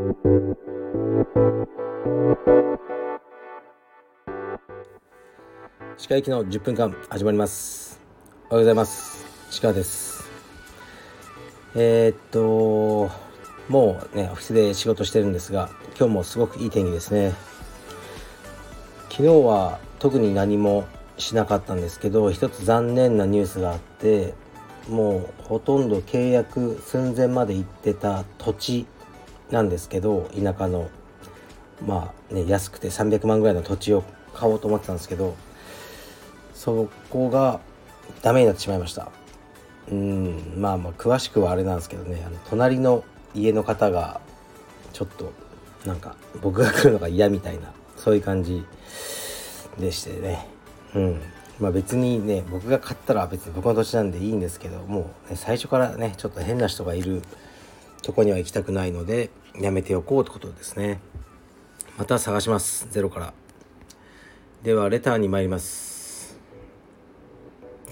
歯科行きの10分間始まります。おはようございます。歯科です。えー、っともうねオフィスで仕事してるんですが今日もすごくいい天気ですね。昨日は特に何もしなかったんですけど一つ残念なニュースがあってもうほとんど契約寸前まで行ってた土地なんですけど田舎のまあね安くて300万ぐらいの土地を買おうと思ってたんですけどそこがダメになってしまいました。うんまあまあ詳しくはあれなんですけどねあの隣の家の方がちょっとなんか僕が来るのが嫌みたいなそういう感じでしてね。うん。まあ別にね僕が買ったら別に僕の土地なんでいいんですけどもう、ね、最初からねちょっと変な人がいるとこには行きたくないのでやめておこうってことですね。また探します。ゼロから。ではレターに参ります。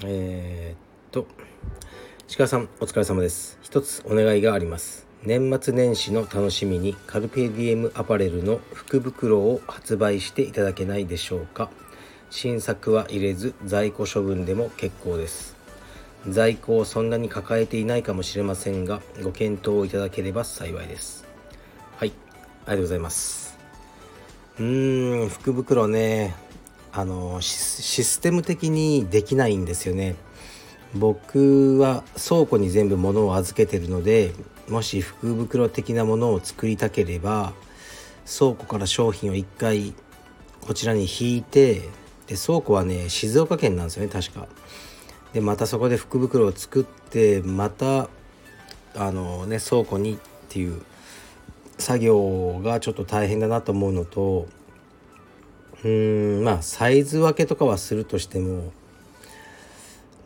えー、っと。鹿さんお疲れ様です。一つお願いがあります。年末年始の楽しみにカルペディエムアパレルの福袋を発売していただけないでしょうか。新作は入れず在庫処分でも結構です。在庫をそんなに抱えていないかもしれませんがご検討いただければ幸いです。はいありがとうございます。うーん福袋ねあのシステム的にできないんですよね。僕は倉庫に全部物を預けてるのでもし福袋的なものを作りたければ倉庫から商品を1回こちらに引いてで倉庫はね静岡県なんですよね確か。でまたそこで福袋を作ってまたあのね倉庫にっていう作業がちょっと大変だなと思うのとうんまあサイズ分けとかはするとしても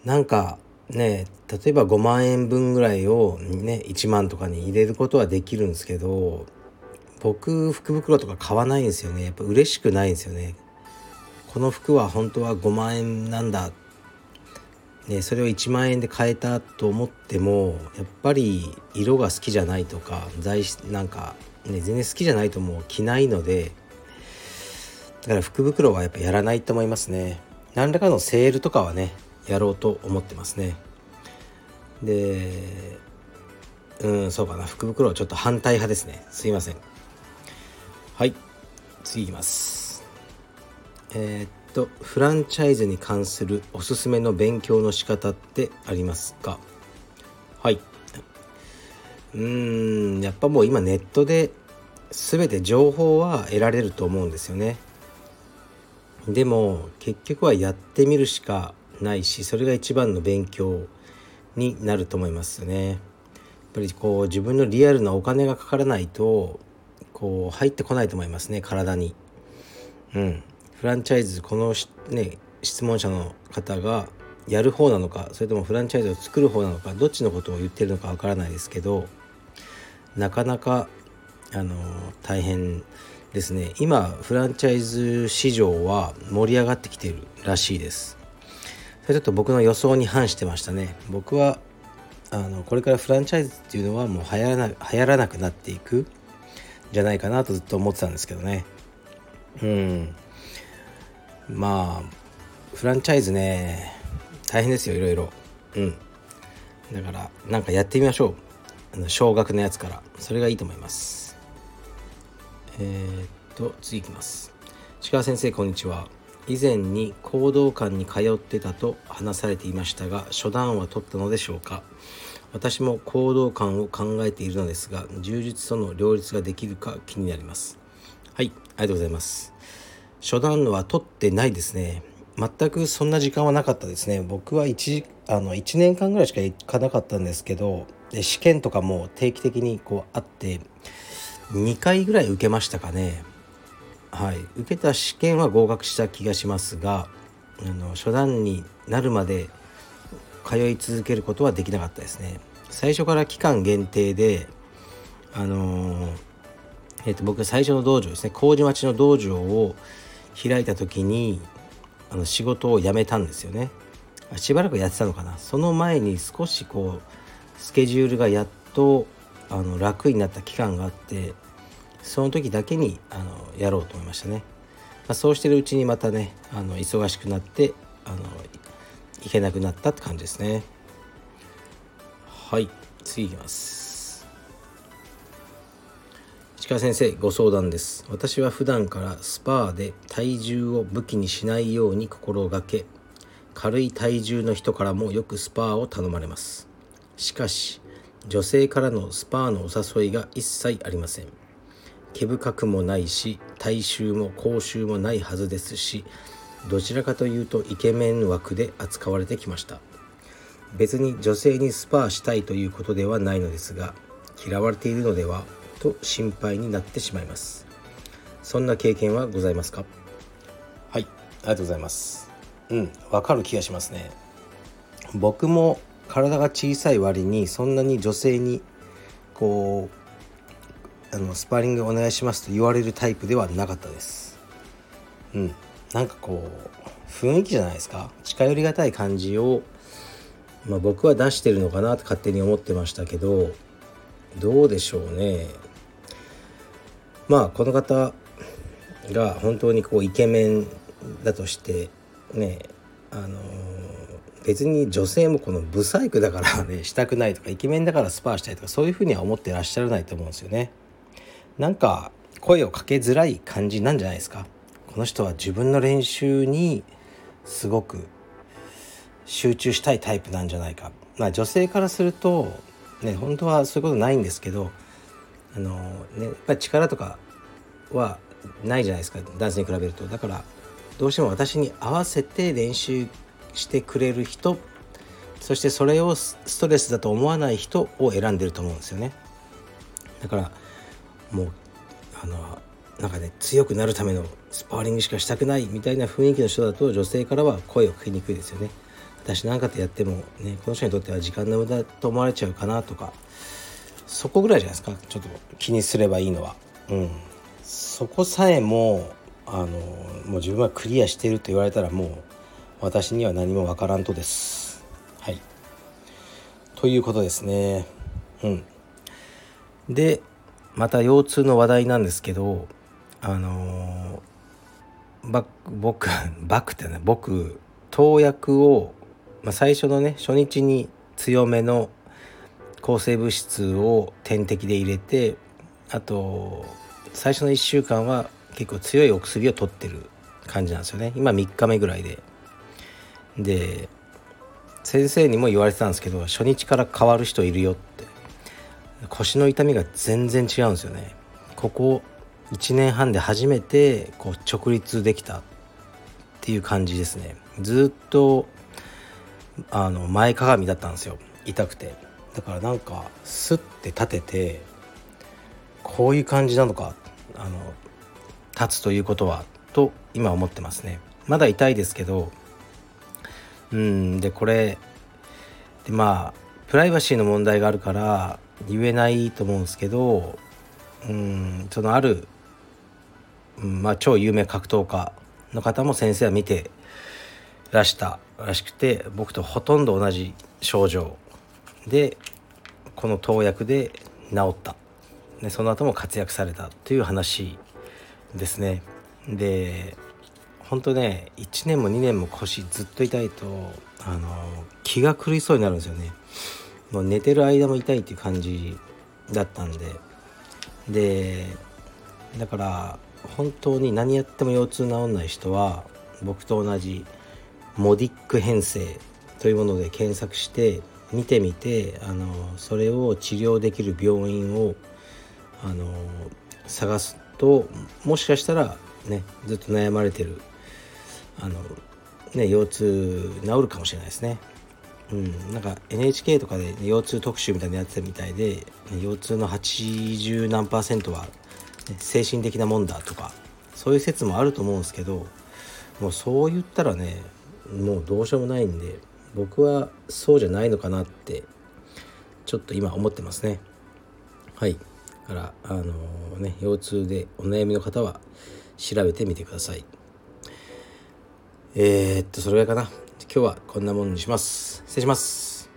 なんかね例えば5万円分ぐらいをね1万とかに入れることはできるんですけど僕福袋とか買わないんですよね。やっぱ嬉しくないんですよね。この服は本当は5万円なんだね、それを1万円で買えたと思ってもやっぱり色が好きじゃないとか材質なんか、ね、全然好きじゃないともう着ないのでだから福袋はやっぱやらないと思いますね。何らかのセールとかはねやろうと思ってますね。でうんそうかな。福袋はちょっと反対派ですね。すいません。はい。次いきます。えー、っとフランチャイズに関するおすすめの勉強の仕方ってありますか？はい。うーんやっぱもう今ネットで全て情報は得られると思うんですよね。でも結局はやってみるしかないしそれが一番の勉強になると思いますね。やっぱりこう自分のリアルなお金がかからないとこう入ってこないと思いますね体に。うん。フランチャイズこのね質問者の方がやる方なのかそれともフランチャイズを作る方なのかどっちのことを言ってるのかわからないですけどなかなかあの大変ですね。今フランチャイズ市場は盛り上がってきてるらしいです。それちょっと僕の予想に反してましたね。僕はあのこれからフランチャイズっていうのはもう流行らな流行らなくなっていくじゃないかなとずっと思ってたんですけどね。うん。まあフランチャイズね大変ですよいろいろ。うん。だからなんかやってみましょう。あの少額のやつから。それがいいと思います。えー、っと次いきます。鹿先生こんにちは。以前に行動館に通ってたと話されていましたが初段は取ったのでしょうか。私も行動感を考えているのですが充実との両立ができるか気になります。はいありがとうございます。初段は取ってないですね。全くそんな時間はなかったですね。僕は 1, あの1年間ぐらいしか行かなかったんですけどで試験とかも定期的にこうあって2回ぐらい受けましたかね。はい。受けた試験は合格した気がしますがあの初段になるまで通い続けることはできなかったですね。最初から期間限定であのー、えー、と僕最初の道場ですね。麹町の道場を開いた時にあの仕事を辞めたんですよね。しばらくやってたのかな。その前に少しこうスケジュールがやっとあの楽になった期間があってその時だけにあのやろうと思いましたね、まあ、そうしてるうちにまたねあの忙しくなってあの行けなくなったって感じですね。はい次いきます。市川先生ご相談です。私は普段からスパーで体重を武器にしないように心がけ軽い体重の人からもよくスパーを頼まれます。しかし女性からのスパーのお誘いが一切ありません。毛深くもないし体臭も口臭もないはずですしどちらかというとイケメン枠で扱われてきました。別に女性にスパーしたいということではないのですが嫌われているのではと心配になってしまいます。そんな経験はございますか？はいありがとうございます。うんわかる気がしますね。僕も体が小さい割にそんなに女性にこうあのスパーリングお願いしますと言われるタイプではなかったです。うんなんかこう雰囲気じゃないですか？近寄りがたい感じを、まあ、僕は出してるのかなと勝手に思ってましたけどどうでしょうね。まあこの方が本当にこうイケメンだとしてねあの別に女性もこのブサイクだからね したくないとかイケメンだからスパーしたいとかそういうふうには思ってらっしゃらないと思うんですよね。なんか声をかけづらい感じなんじゃないですか。この人は自分の練習にすごく集中したいタイプなんじゃないか、まあ、女性からするとね本当はそういうことないんですけどあの、ね、やっぱり力とかはないじゃないですか男性に比べると。だからどうしても私に合わせて練習してくれる人そしてそれをストレスだと思わない人を選んでると思うんですよね。だからもうあのなんかね強くなるためのスパーリングしかしたくないみたいな雰囲気の人だと女性からは声をかけにくいですよね。私なんかとやってもねこの人にとっては時間の無駄と思われちゃうかなとかそこぐらいじゃないですか。ちょっと気にすればいいのは。うん。そこさえもあのもう自分はクリアしていると言われたらもう私には何もわからんとです。はい。ということですね。うん。でまた腰痛の話題なんですけどあのー、僕 バックってね僕投薬を、まあ、最初のね初日に強めの抗生物質を点滴で入れてあと最初の1週間は結構強いお薬を取ってる感じなんですよね。今3日目ぐらいで。で先生にも言われてたんですけど初日から変わる人いるよって。腰の痛みが全然違うんですよね。ここ1年半で初めてこう直立できたっていう感じですね。ずっとあの前かがみだったんですよ。痛くて。だからなんかスッて立ててこういう感じなのかあの立つということはと今思ってますね。まだ痛いですけどうんでこれでまあプライバシーの問題があるから言えないと思うんですけどうんそのあるまあ、超有名格闘家の方も先生は見てらしたらしくて僕とほとんど同じ症状でこの投薬で治った。でその後も活躍されたという話ですね。で本当ね1年も2年も腰ずっと痛いとあの気が狂いそうになるんですよね。もう寝てる間も痛いっていう感じだったんで。でだから本当に何やっても腰痛治んない人は僕と同じモディック編成というもので検索して見てみてあのそれを治療できる病院をあの探すともしかしたらねずっと悩まれてるあの、ね、腰痛治るかもしれないですね。うん、なんか NHK とかで、腰痛特集みたいなやってたみたいで腰痛の80何パーセントは精神的なもんだとかそういう説もあると思うんですけどもうそう言ったらねもうどうしようもないんで僕はそうじゃないのかなってちょっと今思ってますね。はい。からあのー、ね腰痛でお悩みの方は調べてみてください。えー、っとそれぐらいかな。今日はこんなものにします。失礼します。